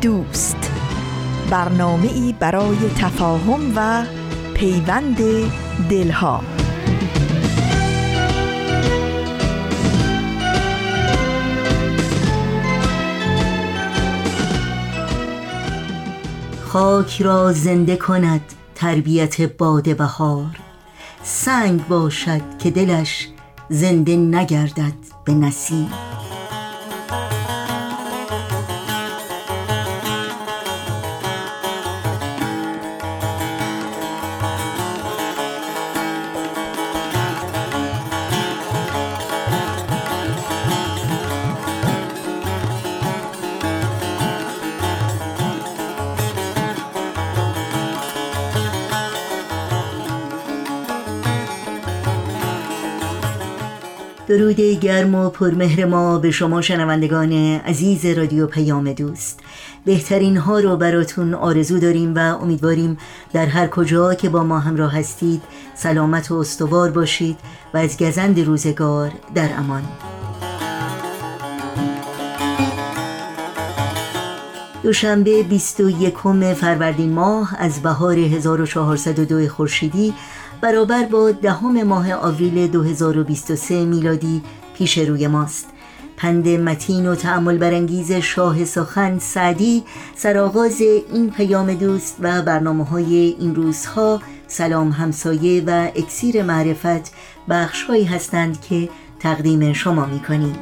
دوست. برنامه ای برای تفاهم و پیوند دلها. خاک را زنده کند تربیت باد بهار سنگ باشد که دلش زنده نگردد به نسیم. درود گرم و پرمهر ما به شما شنوندگان عزیز رادیو پیام دوست. بهترین ها رو براتون آرزو داریم و امیدواریم در هر کجا که با ما همراه هستید سلامت و استوار باشید و از گزند روزگار در امان. دوشنبه 21 فروردین ماه از بهار 1402 خورشیدی برابر با دهم ماه آوریل 2023 میلادی پیش روی ماست پند متین و تعمل برانگیز شاه سخن سعدی سرآغاز این پیام دوست و برنامه های این روزها سلام همسایه و اکسیر معرفت بخش هایی هستند که تقدیم شما می کنیم.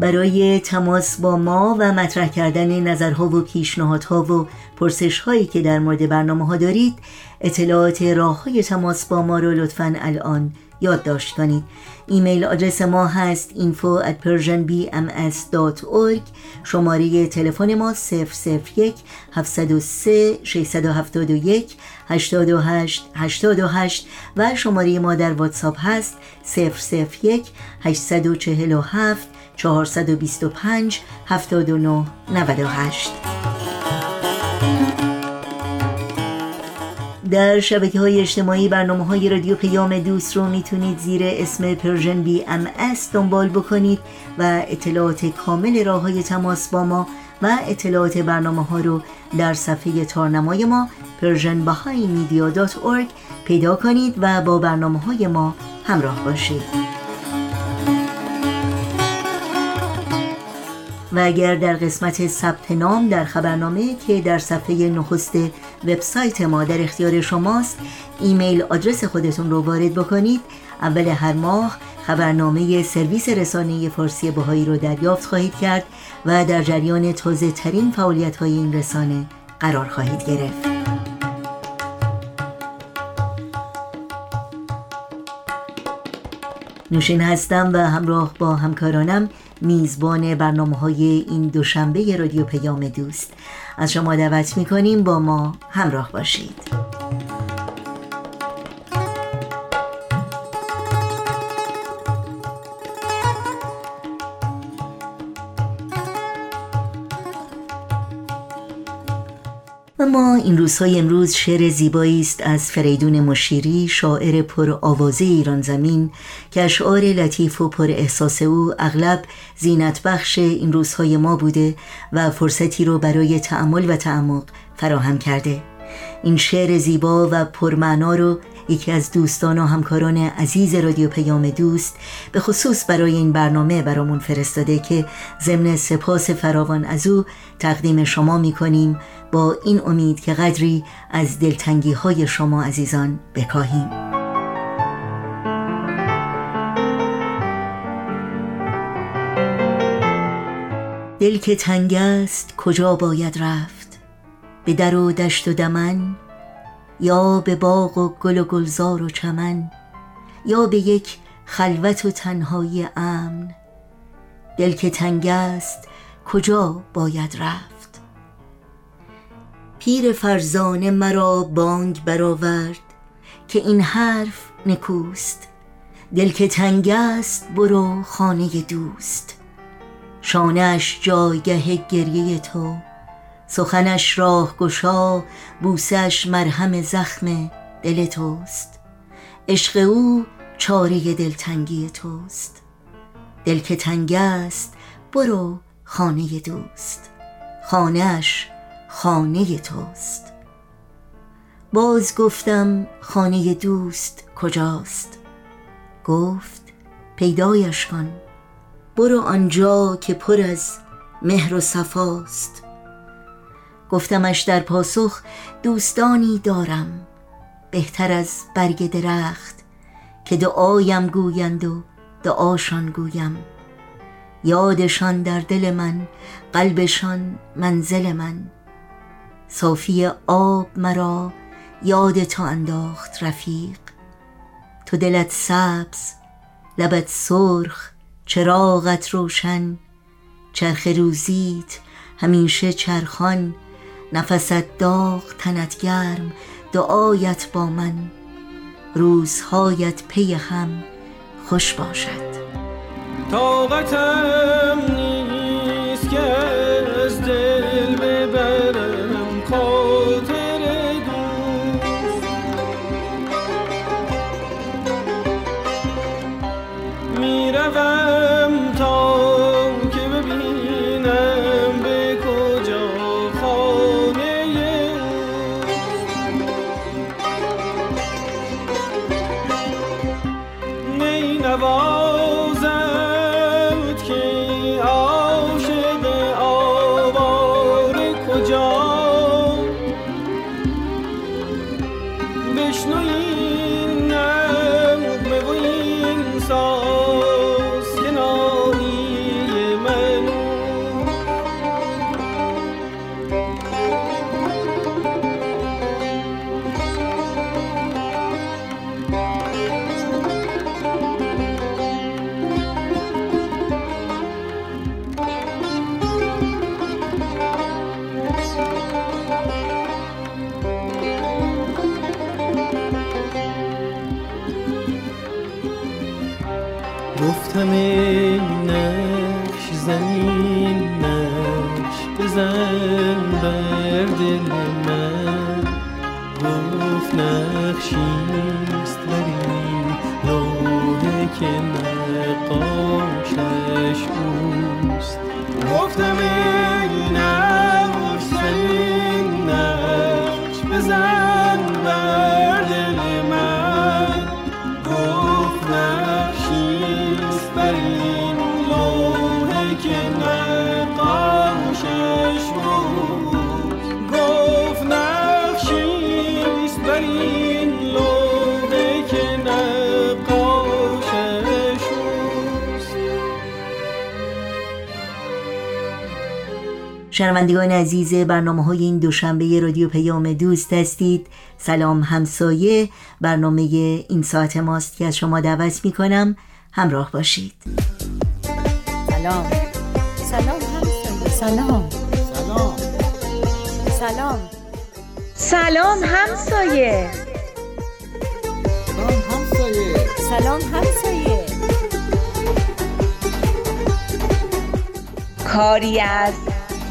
برای تماس با ما و مطرح کردن نظرها و پیشنهادها و پرسش هایی که در مورد برنامه ها دارید اطلاعات راه های تماس با ما رو لطفا الان یادداشت کنید. ایمیل آدرس ما هست info at persianbms.org شماره تلفن ما 001 703 671 828 828 و شماره ما در واتساپ هست 001 847 425 79 98 در شبکه های اجتماعی برنامه های رادیو پیام دوست رو می‌تونید زیر اسم Persian BMS دنبال بکنید و اطلاعات کامل راه های تماس با ما و اطلاعات برنامه ها رو در صفحه تارنمای ما persianbahaimedia.org پیدا کنید و با برنامه های ما همراه باشید. و اگر در قسمت ثبت نام در خبرنامه که در صفحه نخست وبسایت ما در اختیار شماست ایمیل آدرس خودتون رو وارد بکنید. اول هر ماه خبرنامه سرویس رسانه فارسی بهایی رو دریافت خواهید کرد و در جریان تازه ترین فعالیت های این رسانه قرار خواهید گرفت. نوشین هستم و همراه با همکارانم میزبان برنامه های این دوشنبه رادیو پیام دوست. از شما دعوت می‌کنیم با ما همراه باشید. و ما این روزهای امروز شعر زیبایی است از فریدون مشیری شاعر پر آوازه ایران زمین که اشعار لطیف و پر احساس او اغلب زینت بخش این روزهای ما بوده و فرصتی رو برای تعمل و تعمق فراهم کرده. این شعر زیبا و پرمعنا رو یکی از دوستان و همکاران عزیز رادیو پیام دوست به خصوص برای این برنامه برامون فرستاده که ضمن سپاس فراوان از او تقدیم شما می کنیم با این امید که قدری از دلتنگی های شما عزیزان بکاهیم. دل که تنگ است کجا باید رفت؟ به در و دشت و دمن؟ یا به باغ و گل و گلزار و چمن؟ یا به یک خلوت و تنهایی امن؟ دل که تنگ است کجا باید رفت؟ پیر فرزانه مرا بانگ برآورد که این حرف نکوست. دل که تنگ است برو خانه دوست. شانش جایگه گریه تو سخنش راه گشا بوسش مرهم زخم دل توست. عشق او چاره دلتنگی توست. دل که تنگ است برو خانه دوست. خانهش خانه توست. باز گفتم خانه دوست کجاست؟ گفت پیدایش کن. برو آنجا که پر از مهر و صفاست. گفتمش در پاسخ دوستانی دارم. بهتر از برگ درخت که دعایم گویند و دعاشان گویم. یادشان در دل من قلبشان منزل من. صافی آب مرا یاد تو انداخت رفیق. تو دلت سبز لبت سرخ چراغت روشن. چرخ روزیت همیشه چرخان نفست داغ تنت گرم دعایت با من. روزهایت پی هم خوش باشد. طاقتم شنوندگان عزیز برنامه های این دوشنبه رادیو پیام دوست هستید. سلام همسایه برنامه این ساعت ماست که از شما دعوت می کنم همراه باشید. سلام. سلام همسایه. سلام سلام. سلام سلام همسایه. سلام همسایه. کاری از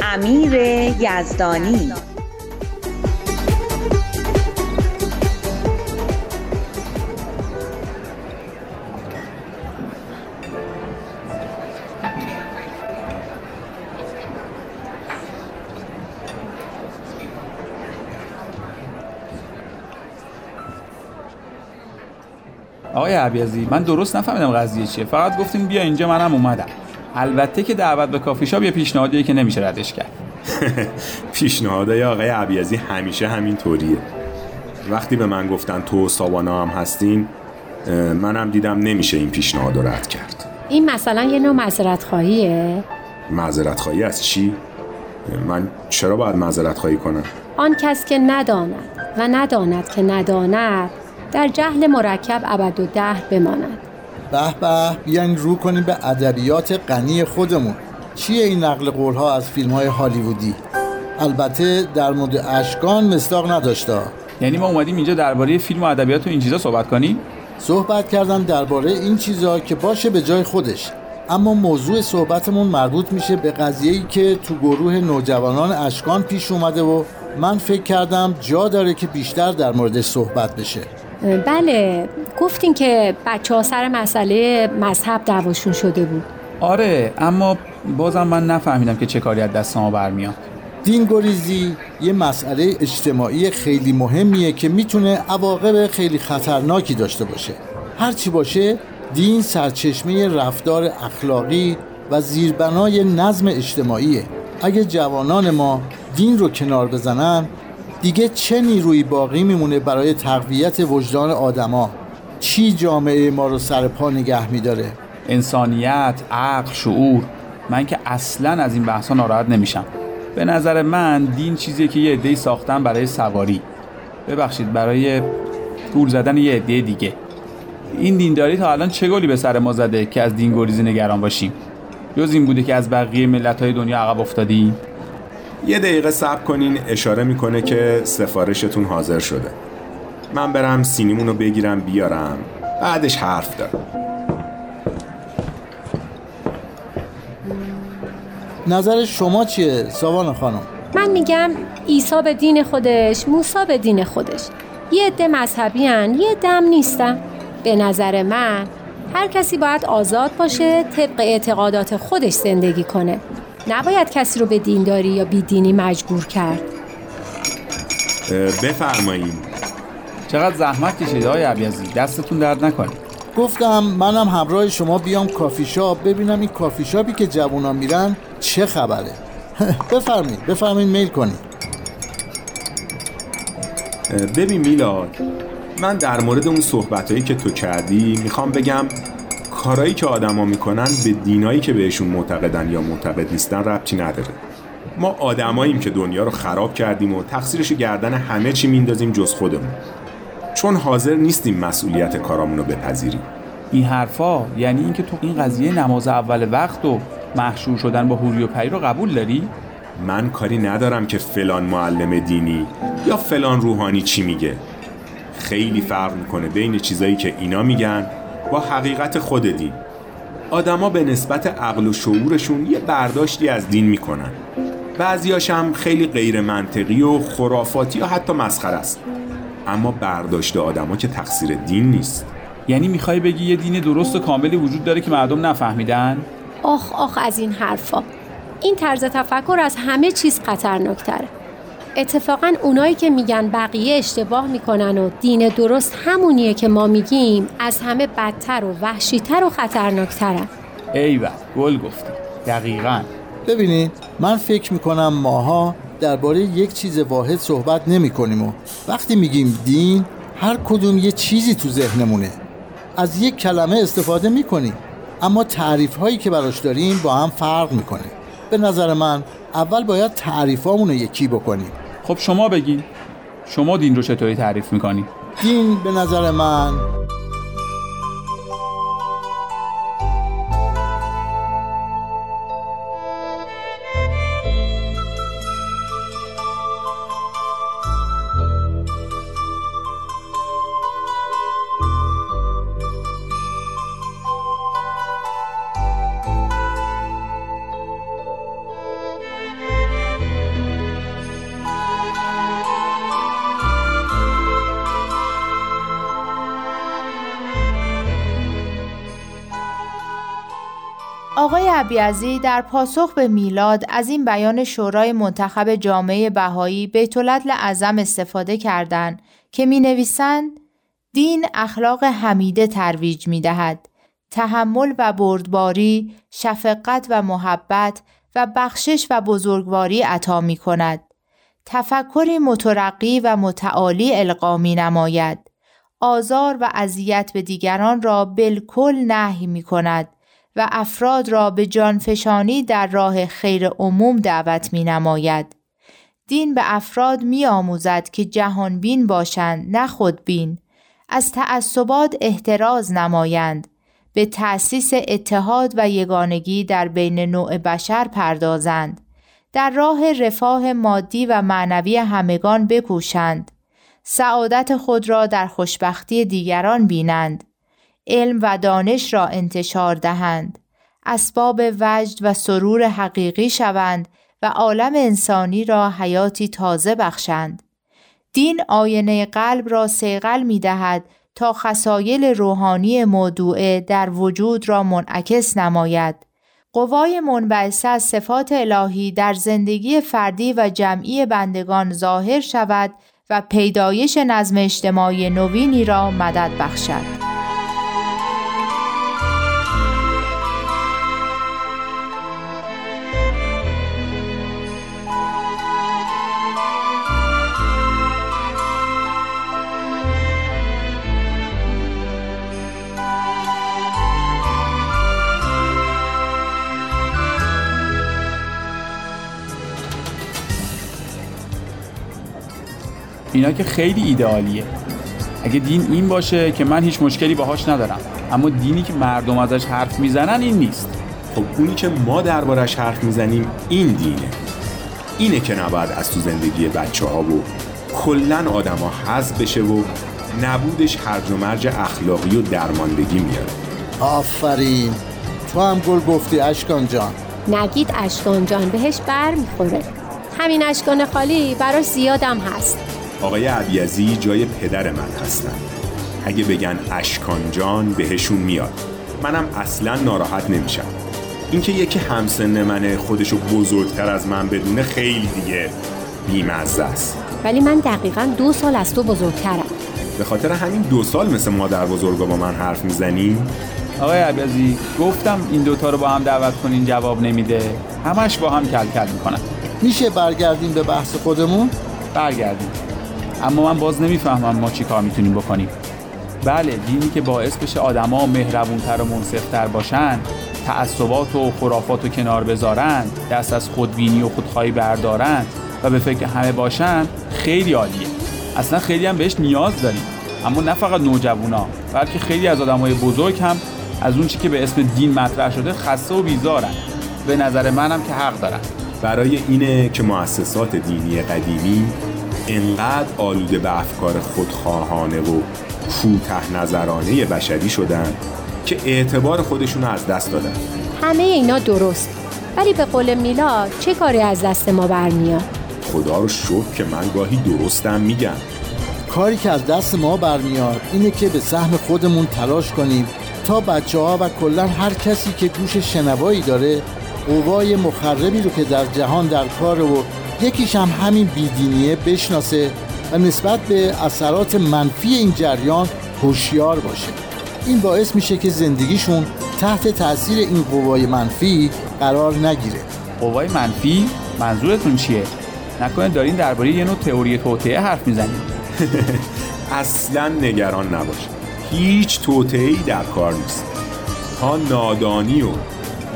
امیر یزدانی. آقای عبیزی من درست نفهمیدم قضیه چیه. فقط گفتیم بیا اینجا منم اومدم. البته که دعوت به کافی شاپ یه پیشنهادیه که نمیشه ردش کرد. پیشنهادای آقای عبیزی همیشه همین طوریه وقتی به من گفتن تو و سابانا هم هستین منم دیدم نمیشه این پیشنهاد رو رد کرد. این مثلا یه نوع معذرت خواهیه معذرت خواهی از چی؟ من چرا باید معذرت خواهی کنم؟ آن کس که نداند و نداند که نداند در جهل مرکب ابد و دهر بماند. به به بیاین رو کنیم به ادبیات غنی خودمون. چیه این نقل قول ها از فیلم های هالیوودی؟ البته در مورد اشکان مصداق نداشته یعنی ما اومدیم اینجا درباره فیلم و ادبیات و این چیزا صحبت کنیم؟ صحبت کردم درباره این چیزا که باشه به جای خودش. اما موضوع صحبتمون مربوط میشه به قضیه‌ای که تو گروه نوجوانان اشکان پیش اومده و من فکر کردم جا داره که بیشتر در موردش صحبت بشه. بله گفتین که بچه ها سر مسئله مذهب دعواشون شده بود. آره اما بازم من نفهمیدم که چه کاری از دست ما برمیاد. دین گریزی یه مسئله اجتماعی خیلی مهمیه که می‌تونه عواقب خیلی خطرناکی داشته باشه. هرچی باشه دین سرچشمه رفتار اخلاقی و زیربنای نظم اجتماعیه. اگه جوانان ما دین رو کنار بزنن دیگه چه نیروی باقی میمونه برای تقویت وجدان آدما؟ چی جامعه ما رو سر پا نگه میداره؟ انسانیت عقل شعور. من که اصلا از این بحثا ناراحت نمیشم. به نظر من دین چیزیه که یه عده‌ای ساختن برای سواری. ببخشید برای گول زدن یه عده دیگه. این دینداری تا الان چه گلی به سر ما زده که از دین گریزی نگران باشیم؟ جز این بوده که از بقیه ملت های دنیا عقب افتادیم؟ یه دقیقه صبر کنین اشاره می‌کنه که سفارشتون حاضر شده. من برم سینیمونو بگیرم بیارم. بعدش حرف دارم. نظر شما چیه ساوان خانم؟ من میگم عیسی به دین خودش موسی به دین خودش. یه عده مذهبی هن، یه دم نیستن. به نظر من هر کسی باید آزاد باشه طبق اعتقادات خودش زندگی کنه. نباید کسی رو به دینداری یا بیدینی مجبور کرد. اه، بفرمایین چقدر زحمت کشید های عبیزی دستتون درد نکنه. گفتم منم همراه شما بیام کافی شاپ. ببینم این کافی شاپی که جوونا میرن چه خبره. بفرمایید بفرمایید میل کنید. ببین میلاد من در مورد اون صحبتهایی که تو کردی می‌خوام بگم کارایی که آدما می‌کنن به دینایی که بهشون معتقدن یا معتقد نیستن ربطی نداره. ما آدماییم که دنیا رو خراب کردیم و تقصیرش گردن همه چی میندازیم جز خودمون. چون حاضر نیستیم مسئولیت کارامون رو بپذیریم. این حرفا یعنی اینکه تو این قضیه نماز اول وقت و محشور شدن با حوری و پری رو قبول داری؟ من کاری ندارم که فلان معلم دینی یا فلان روحانی چی میگه. خیلی فرق می‌کنه بین چیزایی که اینا میگن با حقیقت خود دین آدما به نسبت عقل و شعورشون یه برداشتی از دین می‌کنن. بعضیاش هم خیلی غیر منطقی و خرافاتی یا حتی مسخره است. اما برداشت آدما که تقصیر دین نیست. یعنی می‌خوای بگی یه دین درست و کاملی وجود داره که مردم نفهمیدن؟ آخ آخ از این حرفا. این طرز تفکر از همه چیز خطرناکتره. اتفاقا اونایی که میگن بقیه اشتباه می‌کنن و دین درست همونیه که ما میگیم از همه بدتر و وحشیتر و خطرناکترن. ایول گل گفتی. دقیقا. ببینید من فکر می‌کنم ماها درباره یک چیز واحد صحبت نمی کنیم و وقتی میگیم دین هر کدوم یه چیزی تو ذهنمونه. از یک کلمه استفاده می‌کنیم اما تعریف هایی که براش داریم با هم فرق می‌کنه. به نظر من اول باید تعریفامون رو یکی بکنیم. خب شما بگین. شما دین رو چطوری تعریف می‌کنی؟ دین به نظر من عبیزی در پاسخ به میلاد از این بیان شورای منتخب جامعه بهایی بیت العدل اعظم استفاده کردند که می نویسند دین اخلاق حمیده ترویج می دهد. تحمل و بردباری، شفقت و محبت و بخشش و بزرگواری عطا می کند. تفکری مترقی و متعالی القا می نماید. آزار و اذیت به دیگران را بالکل نهی می کند و افراد را به جانفشانی در راه خیر عموم دعوت می نماید. دین به افراد می آموزد که جهانبین باشند نه خودبین. از تعصبات احتراز نمایند به تأسیس اتحاد و یگانگی در بین نوع بشر پردازند در راه رفاه مادی و معنوی همگان بکوشند سعادت خود را در خوشبختی دیگران بینند علم و دانش را انتشار دهند اسباب وجد و سرور حقیقی شوند و عالم انسانی را حیاتی تازه بخشند دین آینه قلب را سیغل می دهد تا خسایل روحانی موضوعه در وجود را منعکس نماید. قوای منبعثه از صفات الهی در زندگی فردی و جمعی بندگان ظاهر شود و پیدایش نظم اجتماعی نوینی را مدد بخشد. اینا که خیلی ایدئالیه. اگه دین این باشه که من هیچ مشکلی باهاش ندارم. اما دینی که مردم ازش حرف می‌زنن این نیست. خب اونی که ما دربارش حرف می‌زنیم این دینه. اینه که نباید از تو زندگی بچه ها و کلن آدم ها حذف بشه و نبودش هرج و مرج اخلاقی و درماندگی میاره. آفرین. تو هم گل گفتی اشکان جان. نگید اشکان جان بهش بر می‌خوره همین اشکان خالی براش زیادم هست. آقای عبیزی جای پدر من هستن. اگه بگن اشکان جان بهشون میاد. منم اصلا ناراحت نمیشم. اینکه یکی همسن منه خودشو بزرگتر از من بدونه خیلی دیگه بیمزه است. ولی من دقیقا دو سال از تو بزرگترم. به خاطر همین دو سال مثل مادر بزرگا با من حرف می‌زنیم آقای عبیزی گفتم این دوتا رو با هم دعوت کنین جواب نمیده. همش با هم کل کل می‌کنن. میشه برگردیم به بحث خودمون؟ برگردیم. اما من باز نمی‌فهمم ما چی کار می‌تونیم بکنیم. بله دینی که باعث بشه آدما مهربونتر و منصفتر باشن تعصبات و خرافات و کنار بذارن دست از خودبینی و خودخواهی بردارن و به فکر همه باشن خیلی عالیه. اصلا خیلی هم بهش نیاز داریم. اما نه فقط نوجوانا بلکه خیلی از آدمای بزرگ هم از اون چی که به اسم دین مطرح شده خسته و بیزارن. به نظر منم که حق دارن. برای اینه که مؤسسات دینی قدیمی انقدر آلوده به افکار خودخواهانه و کوته نظرانه بشری شدن که اعتبار خودشون رو از دست دادن. همه اینا درست. ولی به قول میلاد چه کاری از دست ما برمیاد؟ خدا رو شکر که من گاهی درستم میگم. کاری که از دست ما برمیاد اینه که به سهم خودمون تلاش کنیم تا بچه ها و کلا هر کسی که گوش شنوایی داره قوای مخربی رو که در جهان در کار و یکیش هم همین بیدینیه بشناسه و نسبت به اثرات منفی این جریان هوشیار باشه. این باعث میشه که زندگیشون تحت تاثیر این قوای منفی قرار نگیره. قوای منفی؟ منظورتون چیه؟ نکنه دارین درباره یه نوع تئوری توطئه حرف می‌زنید. اصلا نگران نباش. هیچ توطئه‌ای در کار نیست. تا نادانی و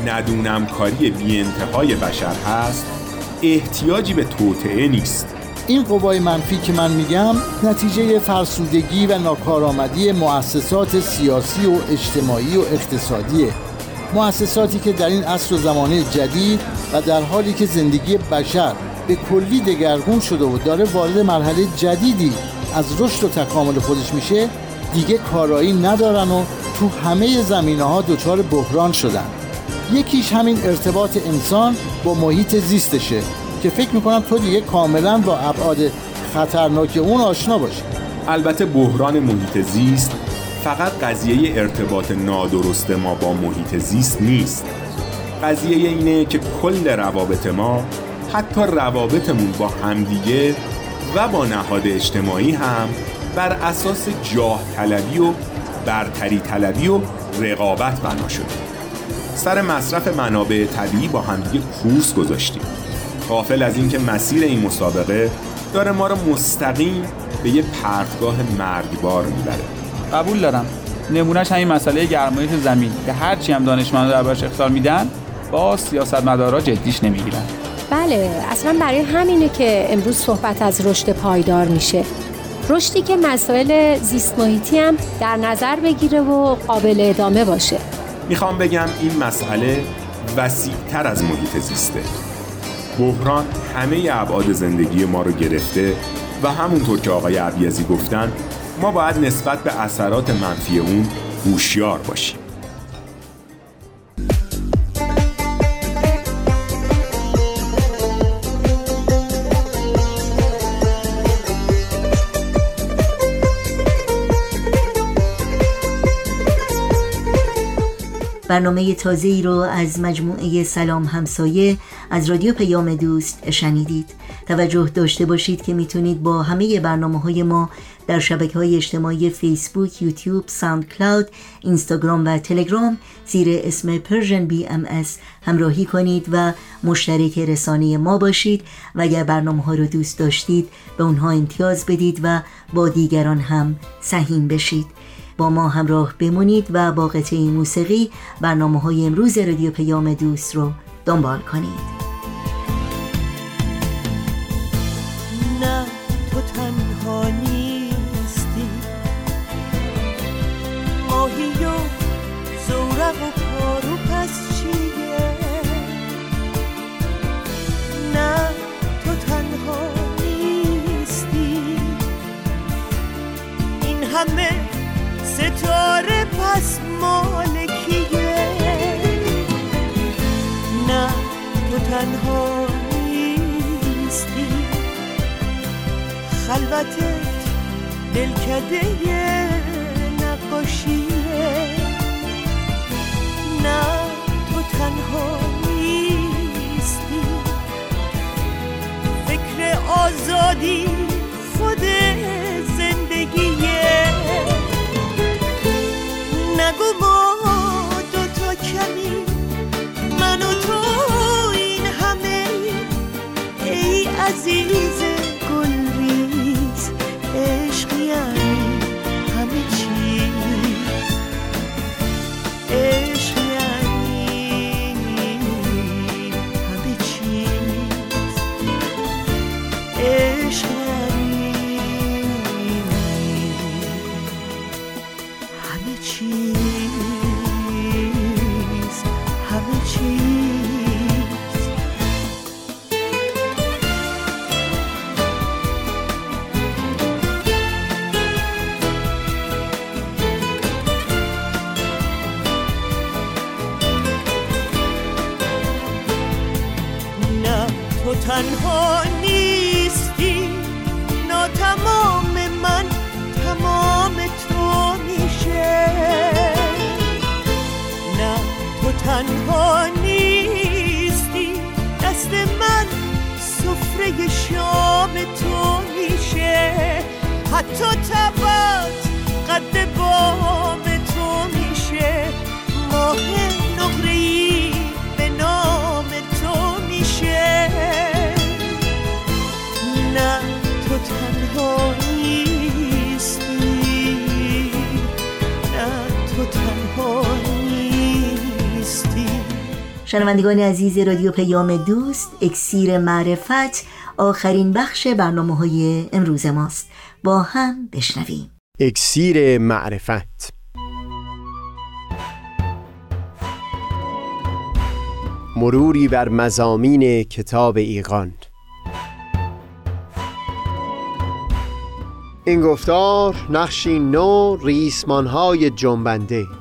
ندونم کاری بی انتهای بشر هست احتیاجی به توطعه نیست. این قوای منفی که من میگم نتیجه فرسودگی و ناکارآمدی مؤسسات سیاسی و اجتماعی و اقتصادیه. مؤسساتی که در این عصر و زمانه جدید و در حالی که زندگی بشر به کلی دگرگون شده و داره وارد مرحله جدیدی از رشد و تکامل خودش میشه دیگه کارایی ندارن و تو همه زمینه ها دچار بحران شدن. یکیش همین ارتباط انسان با محیط زیستشه که فکر می‌کنم تو دیگه کاملا با ابعاد خطرناک اون آشنا باشی. البته بحران محیط زیست فقط قضیه ارتباط نادرست ما با محیط زیست نیست. قضیه اینه که کل روابط ما حتی روابطمون با همدیگه و با نهاد اجتماعی هم بر اساس جاه طلبی و برتری طلبی و رقابت بنا شده. سر مصرف منابع طبیعی با همدیگه کورس گذاشتیم. غافل از اینکه مسیر این مسابقه داره ما رو مستقیم به یه پرتگاه مرگبار می‌بره. قبول دارم. نمونهش همین مسئله گرمایش زمین. که هرچی هم دانشمندا دربارش اختار میدن با سیاستمدارا جدیش نمی‌گیرن. بله اصلا برای همینه که امروز صحبت از رشد پایدار میشه. رشدی که مسائل زیست محیطی هم در نظر بگیره و قابل ادامه باشه. می‌خوام بگم این مسئله وسیعتر از محیط زیسته. بحران همه ابعاد زندگی ما رو گرفته و همونطور که آقای عبیزی گفتن ما باید نسبت به اثرات منفی اون هوشیار باشیم. برنامه تازه ای رو از مجموعه سلام همسایه از رادیو پیام دوست شنیدید. توجه داشته باشید که می‌تونید با همه برنامه های ما در شبکه های اجتماعی فیسبوک، یوتیوب، SoundCloud، اینستاگرام و تلگرام زیر اسم Persian BM همراهی کنید و مشترک رسانه ما باشید. و اگر برنامه ها رو دوست داشتید به اونها امتیاز بدید و با دیگران هم سهیم بشید. با ما همراه بمونید و با قطعه موسیقی برنامه های امروز رادیو پیام دوست رو دنبال کنید. شنوندگان عزیز رادیو پیام دوست اکسیر معرفت آخرین بخش برنامه های امروز ماست. با هم بشنویم. اکسیر معرفت. مروری بر مزامین کتاب ایقان این گفتار نقشی نو ریسمانهای جنبنده.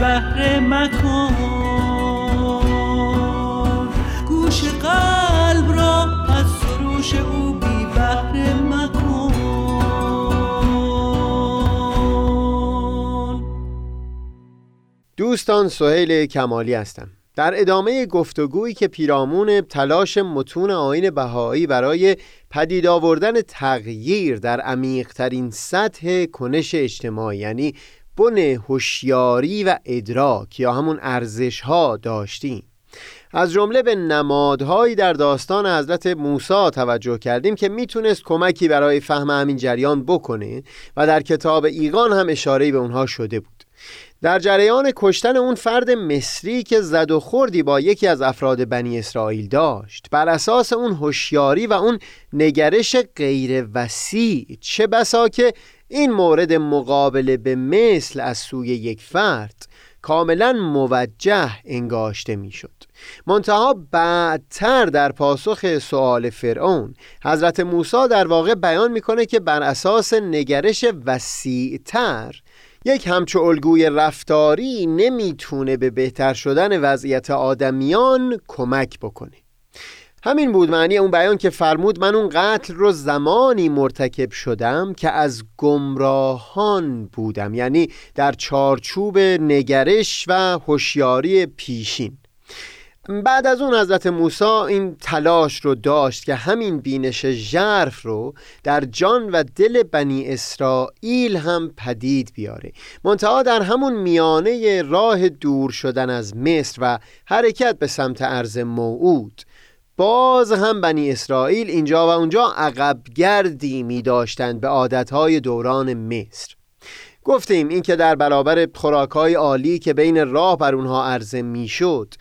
بهره مکن. گوش قلب را از سروش او بی بهره مکن. دوستان سهیل کمالی هستم. در ادامه گفتگویی که پیرامون تلاش متون آین بهایی برای پدید آوردن تغییر در عمیقترین سطح کنش اجتماعی یعنی بن هوشیاری و ادراک یا همون ارزش ها داشتیم. از جمله به نمادهایی در داستان حضرت موسی توجه کردیم که می‌تونست کمکی برای فهم همین جریان بکنه و در کتاب ایقان هم اشاره به اونها شده بود. در جریان کشتن اون فرد مصری که زد و خوردی با یکی از افراد بنی اسرائیل داشت. بر اساس اون هوشیاری و اون نگرش غیر وسیع چه بسا که این مورد مقابله به مثل از سوی یک فرد کاملا موجه انگاشته می‌شد. منتها بعدتر در پاسخ سوال فرعون حضرت موسی در واقع بیان می‌کنه که بر اساس نگرش وسیعتر یک همچو الگوی رفتاری نمی‌تونه به بهتر شدن وضعیت آدمیان کمک بکنه همین بود معنی اون بیان که فرمود من اون قتل رو زمانی مرتکب شدم که از گمراهان بودم یعنی در چارچوب نگرش و هوشیاری پیشین. بعد از اون حضرت موسی این تلاش رو داشت که همین بینش ژرف رو در جان و دل بنی اسرائیل هم پدید بیاره. منتها در همون میانه راه دور شدن از مصر و حرکت به سمت عرض موعود. باز هم بنی اسرائیل اینجا و اونجا عقب گردی می داشتند به عادتهای دوران مصر. گفتیم این که در برابر خوراکهای عالی که بین راه بر اونها عرضه می‌شد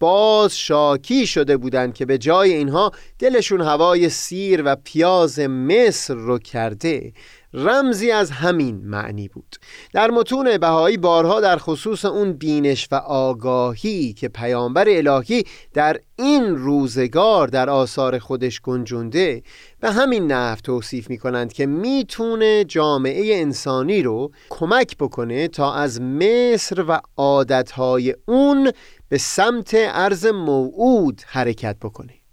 باز شاکی شده بودند که به جای اینها دلشون هوای سیر و پیاز مصر رو کرده رمزی از همین معنی بود. در متون بهایی بارها در خصوص اون بینش و آگاهی که پیامبر الهی در این روزگار در آثار خودش گنجونده به همین نحو توصیف می کنند که می‌تونه جامعه انسانی رو کمک بکنه تا از مصر و عادتهای اون به سمت عرض موعود حرکت بکنه.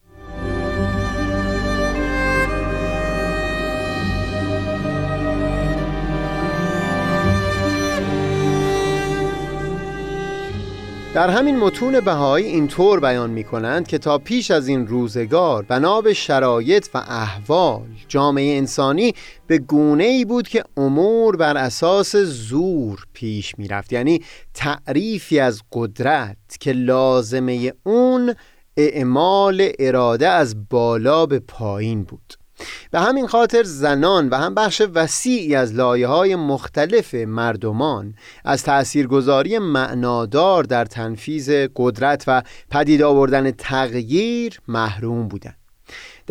در همین متون بهایی اینطور بیان می کنند که تا پیش از این روزگار بنا به شرایط و احوال جامعه انسانی به گونه ای بود که امور بر اساس زور پیش می رفت یعنی تعریفی از قدرت که لازمه اون اعمال اراده از بالا به پایین بود. به همین خاطر زنان و هم بخش وسیعی از لایه های مختلف مردمان از تاثیرگذاری معنادار در تنفیز قدرت و پدید آوردن تغییر محروم بودند.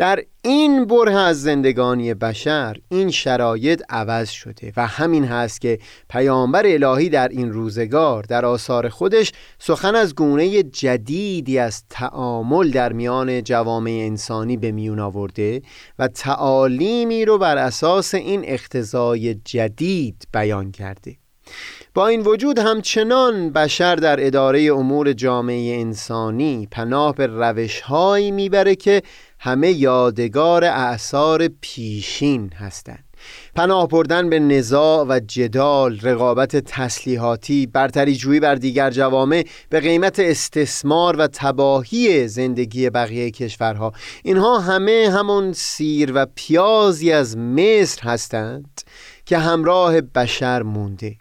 در این بره از زندگانی بشر این شرایط عوض شده و همین هست که پیامبر الهی در این روزگار در آثار خودش سخن از گونه جدیدی از تعامل در میان جوامع انسانی به میون آورده و تعالیمی رو بر اساس این اختزای جدید بیان کرده. با این وجود همچنان بشر در اداره امور جامعه انسانی پناه به روشهایی می‌بره که همه یادگار اعثار پیشین هستند. پناه بردن به نزاع و جدال رقابت تسلیحاتی برتری جویی بر دیگر جوامع به قیمت استثمار و تباهی زندگی بقیه کشورها. اینها همه همون سیر و پیازی از مصر هستند که همراه بشر مونده.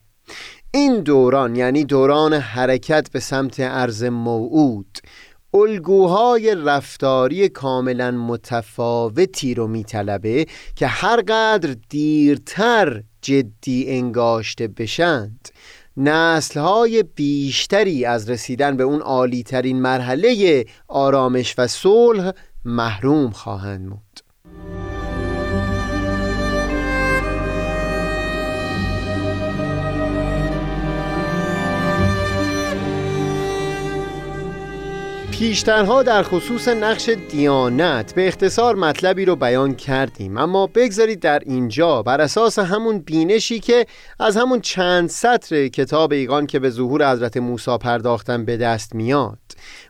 این دوران یعنی دوران حرکت به سمت عرض موعود الگوهای رفتاری کاملا متفاوتی رو میطلبه که هر قدر دیرتر جدی انگاشته بشند. نسلهای بیشتری از رسیدن به اون عالیترین مرحله آرامش و صلح محروم خواهند بود پیشترها در خصوص نقش دیانت به اختصار مطلبی رو بیان کردیم. اما بگذارید در اینجا بر اساس همون بینشی که از همون چند سطر کتاب ایقان که به ظهور حضرت موسی پرداختن به دست میاد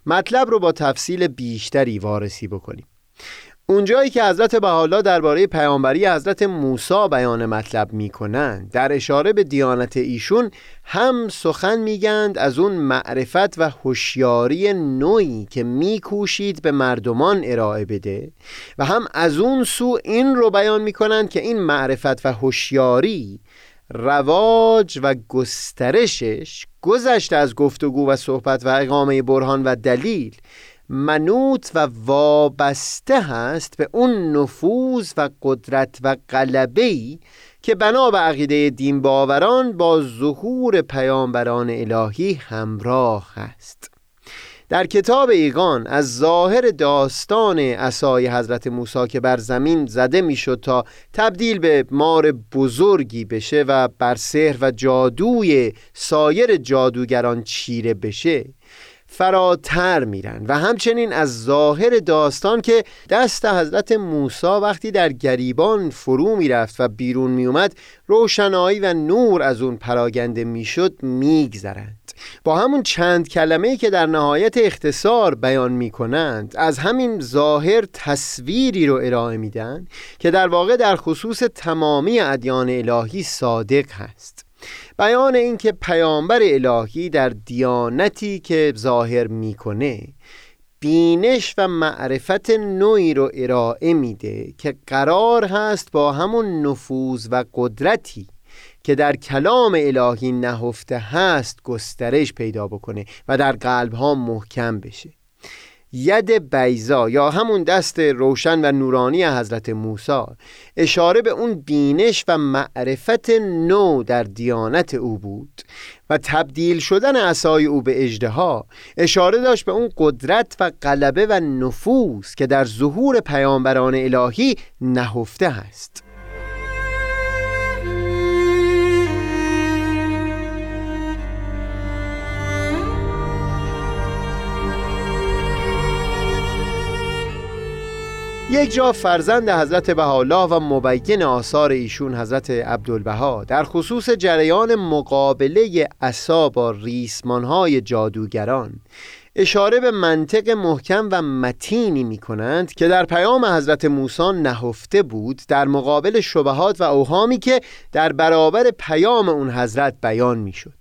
مطلب رو با تفصیل بیشتری وارسی بکنیم. اونجایی که حضرت بحالا درباره پیامبری حضرت موسی بیان مطلب می‌کنند در اشاره به دیانت ایشون هم سخن میگند از اون معرفت و هوشیاری نوعی که میکوشید به مردمان ارائه بده و هم از اون سو این رو بیان می‌کنند که این معرفت و هوشیاری رواج و گسترشش گذشته از گفتگو و صحبت و اقامه برهان و دلیل منوط و وابسته هست به اون نفوذ و قدرت و غلبه‌ای که بنا به عقیده دین باوران با ظهور پیامبران الهی همراه است در کتاب ایگان از ظاهر داستان اسای حضرت موسی که بر زمین زده می‌شد تا تبدیل به مار بزرگی بشه و بر سحر و جادوی سایر جادوگران چیره بشه فراتر میرن و همچنین از ظاهر داستان که دست حضرت موسی وقتی در گریبان فرو می‌رفت و بیرون میومد روشنایی و نور از اون پراگنده می‌شد میگذرند. با همون چند کلمه که در نهایت اختصار بیان می کنند از همین ظاهر تصویری رو ارائه میدن که در واقع در خصوص تمامی ادیان الهی صادق هست. بیان اینکه پیامبر الهی در دیانتی که ظاهر می‌کنه بینش و معرفت نوعی رو ارائه میده که قرار هست با همون نفوذ و قدرتی که در کلام الهی نهفته هست گسترش پیدا بکنه و در قلب ها محکم بشه. ید بیزا یا همون دست روشن و نورانی حضرت موسی. اشاره به اون بینش و معرفت نو در دیانت او بود و تبدیل شدن عصای او به اجدها اشاره داشت به اون قدرت و غلبه و نفوذ که در ظهور پیامبران الهی نهفته هست یک جا فرزند حضرت بهاءالله و مبین آثار ایشون حضرت عبدالبها. در خصوص جریان مقابله عصا با ریسمانهای جادوگران. اشاره به منطق محکم و متینی می کنند که در پیام حضرت موسی نهفته بود در مقابل شبهات و اوهامی که در برابر پیام اون حضرت بیان می شد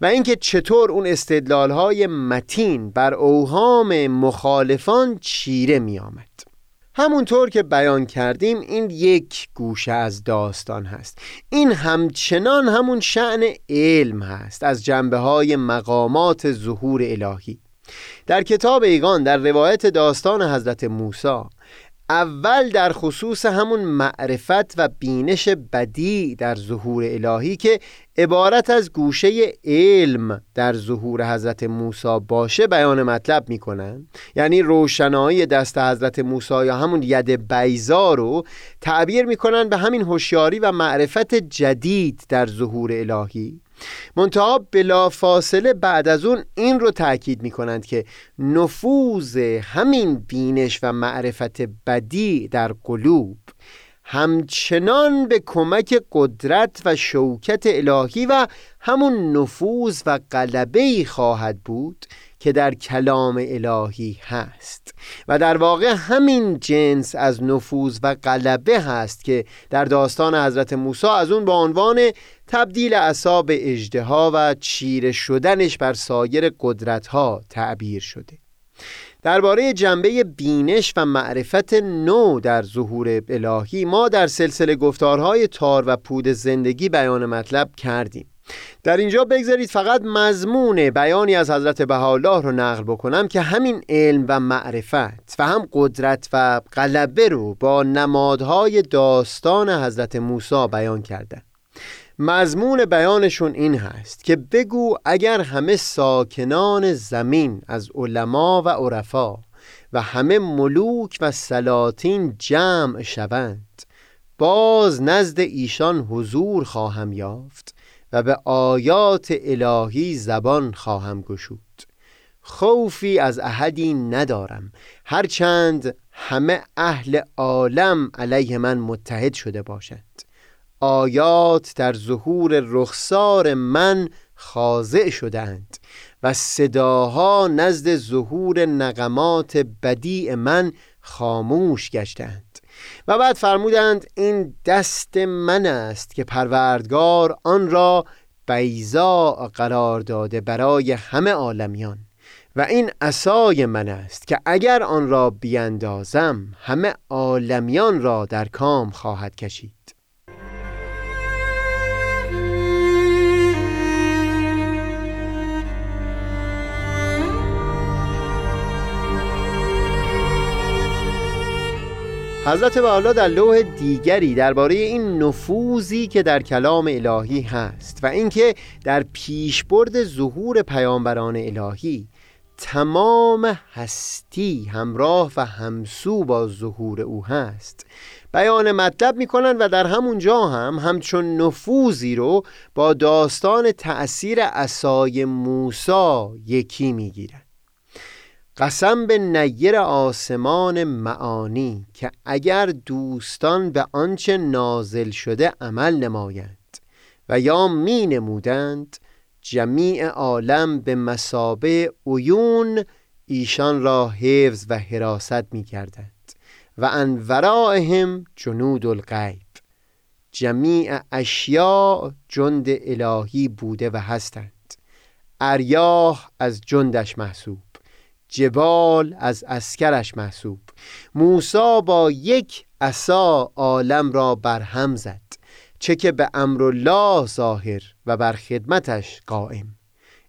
و اینکه چطور اون استدلالهای متین بر اوهام مخالفان چیره می آمد همونطور که بیان کردیم این یک گوشه از داستان هست. این همچنان همون شعن علم هست از جنبه های مقامات ظهور الهی. در کتاب ایگان در روایت داستان حضرت موسی اول در خصوص همون معرفت و بینش بدی در ظهور الهی که عبارت از گوشه علم در ظهور حضرت موسی باشه بیان مطلب می‌کنن. یعنی روشنایی دست حضرت موسی یا همون ید بیزا رو تعبیر می‌کنن به همین هوشیاری و معرفت جدید در ظهور الهی. منتها بلا فاصله بعد از اون این رو تاکید می کنند که نفوذ همین بینش و معرفت بدی در قلوب همچنان به کمک قدرت و شوکت الهی و همون نفوذ و غلبه خواهد بود که در کلام الهی هست. و در واقع همین جنس از نفوذ و غلبه هست که در داستان حضرت موسی از اون به عنوان تبدیل عصا به اجدها و چیره شدنش بر سایر قدرتها تعبیر شده. درباره جنبه بینش و معرفت نو در ظهور الهی ما در سلسله گفتارهای تار و پود زندگی بیان مطلب کردیم. در اینجا بگذارید فقط مضمون بیانی از حضرت بهاءالله رو نقل بکنم که همین علم و معرفت و هم قدرت و غلبه رو با نمادهای داستان حضرت موسی بیان کردن. مضمون بیانشون این هست که بگو اگر همه ساکنان زمین از علما و عرفا و همه ملوک و سلاطین جمع شوند باز نزد ایشان حضور خواهم یافت و به آیات الهی زبان خواهم گشود. خوفی از احدی ندارم هرچند همه اهل عالم علیه من متحد شده باشند. آیات در ظهور رخسار من خاضع شدند و صداها نزد ظهور نغمات بدیع من خاموش گشتند و بعد فرمودند این دست من است که پروردگار آن را بیزا قرار داده برای همه عالمیان و این عصای من است که اگر آن را بیندازم همه عالمیان را در کام خواهد کشید. حضرت والا در لوح دیگری درباره این نفوذی که در کلام الهی هست و اینکه در پیشبرد ظهور پیامبران الهی تمام هستی همراه و همسو با ظهور او هست. بیان مطلب می‌کنن و در همون جا هم همچون نفوذی رو با داستان تأثیر عصای موسا یکی می‌گیرن. قسم به نیر آسمان معانی که اگر دوستان به آنچه نازل شده عمل نمایند و یا می نمودند جمیع عالم به مسابه عیون ایشان را حفظ و حراست می کردند و ان جنود الغیب. جمیع اشیاء جند الهی بوده و هستند. اریاح از جندش محسوب. جبال از اسکرش محسوب. موسا با یک عصا عالم را برهم زد چه که به امر الله ظاهر و بر خدمتش قائم.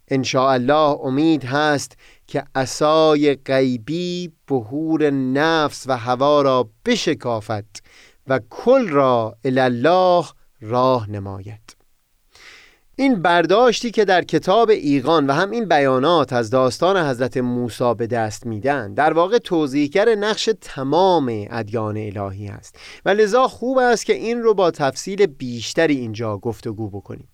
ان الله امید هست که عصای غیبی بهور نفس و هوا را بشکافت و کل را الله راه نماید. این برداشتی که در کتاب ایقان و هم این بیانات از داستان حضرت موسی به دست میدن در واقع توضیحگر نقش تمام ادیان الهی است. و لذا خوب است که این رو با تفصیل بیشتری اینجا گفتگو بکنیم.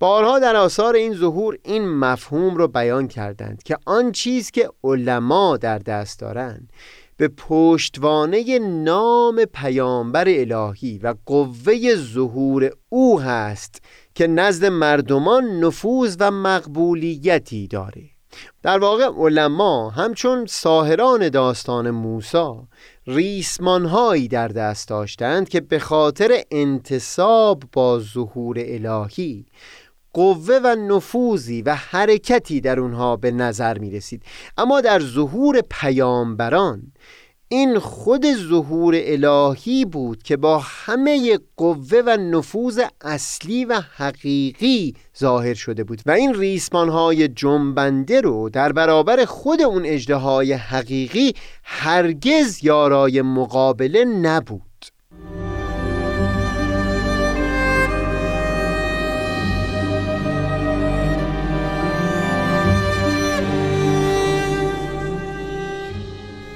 بارها در آثار این ظهور این مفهوم رو بیان کردند که آن چیز که علما در دست دارند به پشتوانه نام پیامبر الهی و قوه ظهور او هست که نزد مردمان نفوذ و مقبولیتی داره. در واقع علما همچون ساهران داستان موسا ریسمانهایی در دست داشتند که به خاطر انتصاب با ظهور الهی قوه و نفوذی و حرکتی در اونها به نظر می رسید اما در ظهور پیامبران این خود ظهور الهی بود که با همه قوه و نفوذ اصلی و حقیقی ظاهر شده بود و این ریسمان های جنبنده رو در برابر خود اون اجده حقیقی هرگز یارای مقابله نبود.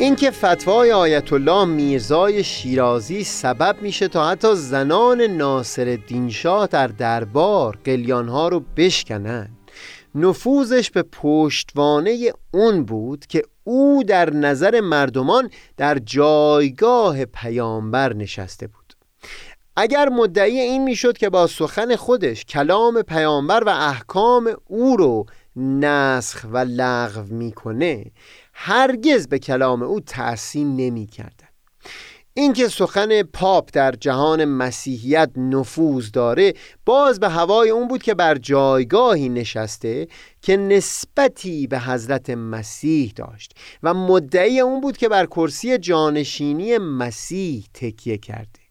اینکه فتوای آیت الله میرزای شیرازی سبب میشه تا حتی زنان ناصر شاه در دربار قلیانها رو بشکنن نفوذش به پشتوانه اون بود که او در نظر مردمان در جایگاه پیامبر نشسته بود. اگر مدعی این می‌شد که با سخن خودش کلام پیامبر و احکام او رو نسخ و لغو می‌کنه هرگز به کلام او تحسین نمی کردن. اینکه سخن پاپ در جهان مسیحیت نفوذ داره باز به هوای اون بود که بر جایگاهی نشسته که نسبتی به حضرت مسیح داشت و مدعی اون بود که بر کرسی جانشینی مسیح تکیه کرده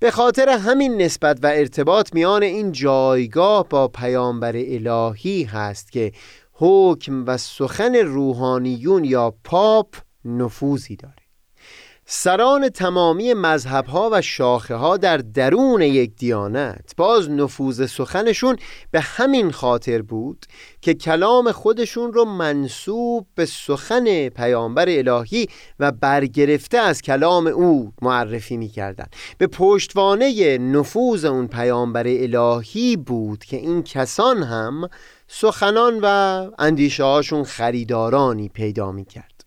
به خاطر همین نسبت و ارتباط میان این جایگاه با پیامبر الهی هست که حکم و سخن روحانیون یا پاپ نفوذی داره. سران تمامی مذهبها و شاخه ها در درون یک دیانت باز نفوذ سخنشون به همین خاطر بود که کلام خودشون رو منصوب به سخن پیامبر الهی و برگرفته از کلام او معرفی می‌کردن. به پشتوانه نفوذ اون پیامبر الهی بود که این کسان هم سخنان و اندیشه هاشون خریدارانی پیدا می کرد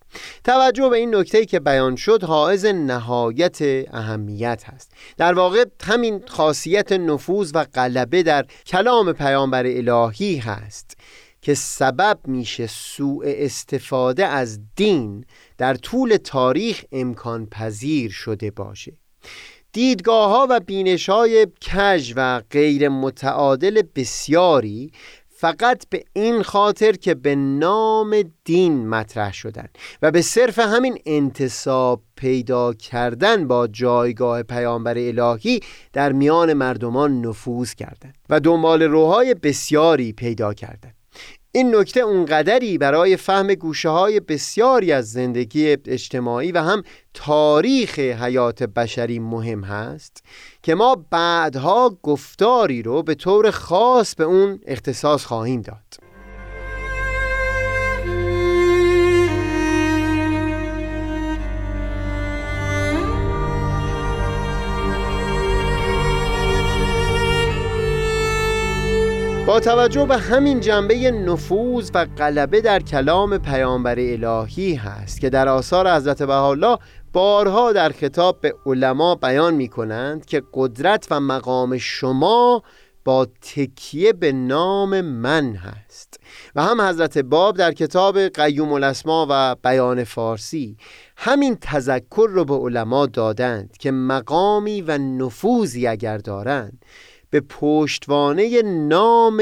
توجه به این نکته که بیان شد حائز نهایت اهمیت هست. در واقع همین خاصیت نفوذ و غلبه در کلام پیامبر الهی هست که سبب میشه سوء استفاده از دین در طول تاریخ امکان پذیر شده باشه. دیدگاه ها و بینش های کج و غیر متعادل بسیاری فقط به این خاطر که به نام دین مطرح شدن و به صرف همین انتصاب پیدا کردن با جایگاه پیامبر الهی در میان مردمان نفوذ کردند و دنبال روهای بسیاری پیدا کردند. این نکته اونقدری برای فهم گوشه های بسیاری از زندگی اجتماعی و هم تاریخ حیات بشری مهم هست که ما بعدها گفتاری رو به طور خاص به اون اختصاص خواهیم داد. با توجه به همین جنبه نفوذ و غلبه در کلام پیامبر الهی هست که در آثار حضرت بهاءالله بارها در خطاب به علما بیان می کنند که قدرت و مقام شما با تکیه به نام من هست. و هم حضرت باب در کتاب قیوم الاسما و بیان فارسی همین تذکر رو به علما دادند که مقامی و نفوذی اگر دارند به پشتوانه نام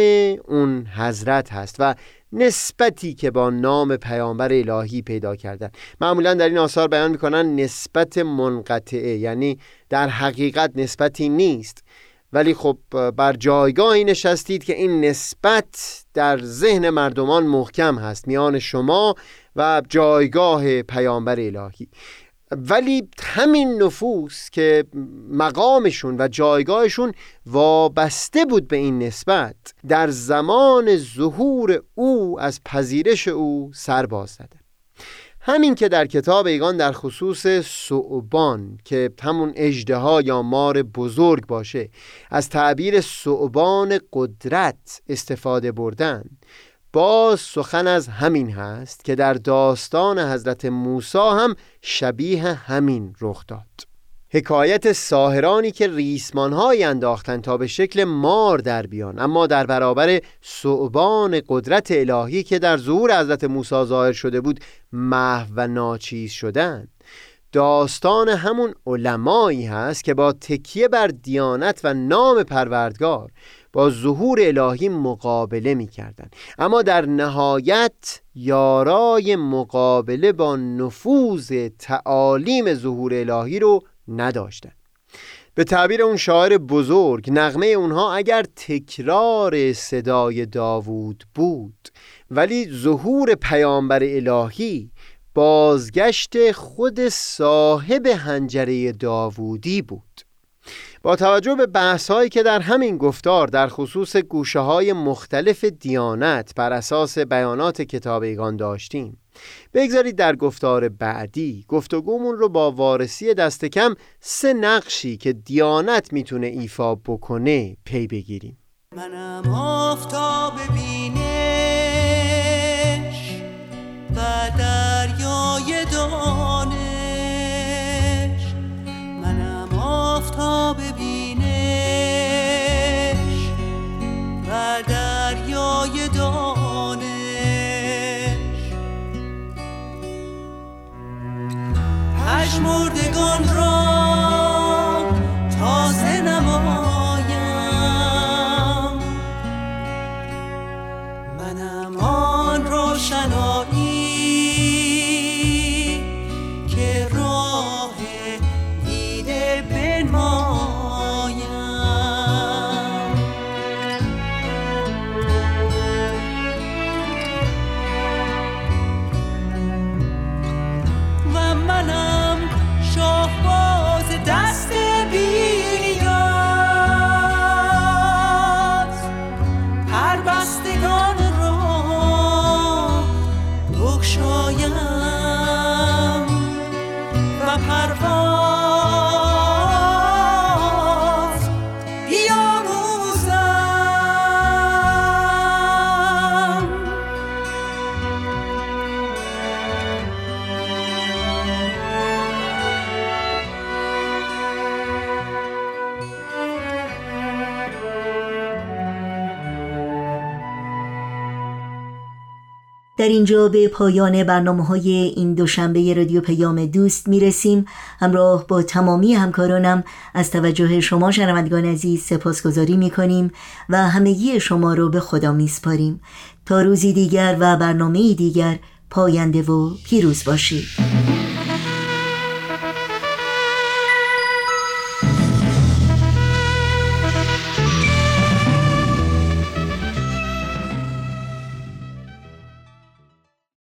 اون حضرت هست و نسبتی که با نام پیامبر الهی پیدا کردن. معمولا در این آثار بیان می‌کنن نسبت منقطعه یعنی در حقیقت نسبتی نیست. ولی خب بر جایگاهی نشستید که این نسبت در ذهن مردمان محکم هست میان شما و جایگاه پیامبر الهی. ولی همین نفوس که مقامشون و جایگاهشون وابسته بود به این نسبت در زمان ظهور او از پذیرش او سر باز زده. همین که در کتاب ایگان در خصوص صعبان که همون اجده یا مار بزرگ باشه از تعبیر صعبان قدرت استفاده بردن. باز سخن از همین هست که در داستان حضرت موسی هم شبیه همین رخ داد. حکایت ساهرانی که ریسمانهایی انداختند تا به شکل مار در بیان اما در برابر صعبان قدرت الهی که در ظهور حضرت موسی ظاهر شده بود محو و ناچیز شدند داستان همون علمایی هست که با تکیه بر دیانت و نام پروردگار با ظهور الهی مقابله می کردن. اما در نهایت یارای مقابله با نفوذ تعالیم ظهور الهی رو نداشتن به تعبیر اون شاعر بزرگ نغمه اونها اگر تکرار صدای داوود بود ولی ظهور پیامبر الهی بازگشت خود صاحب هنجره داوودی بود با توجه به بحث هایی که در همین گفتار در خصوص گوشه های مختلف دیانت بر اساس بیانات کتاب ایگان داشتیم. بگذارید در گفتار بعدی گفتگومون رو با وارسی دست کم سه نقشی که دیانت می‌تونه ایفا بکنه پی بگیریم. منم آفتاب بینش و پژمردگان را تازه نمایم. منم آن روشنایی که راه دیده بنمایم در اینجا به پایان برنامه های این دوشنبه رادیو پیام دوست می‌رسیم. همراه با تمامی همکارانم از توجه شما شنوندگان عزیز سپاسگزاری می‌کنیم و همگی شما رو به خدا میسپاریم. تا روزی دیگر و برنامه دیگر پاینده و پیروز باشید.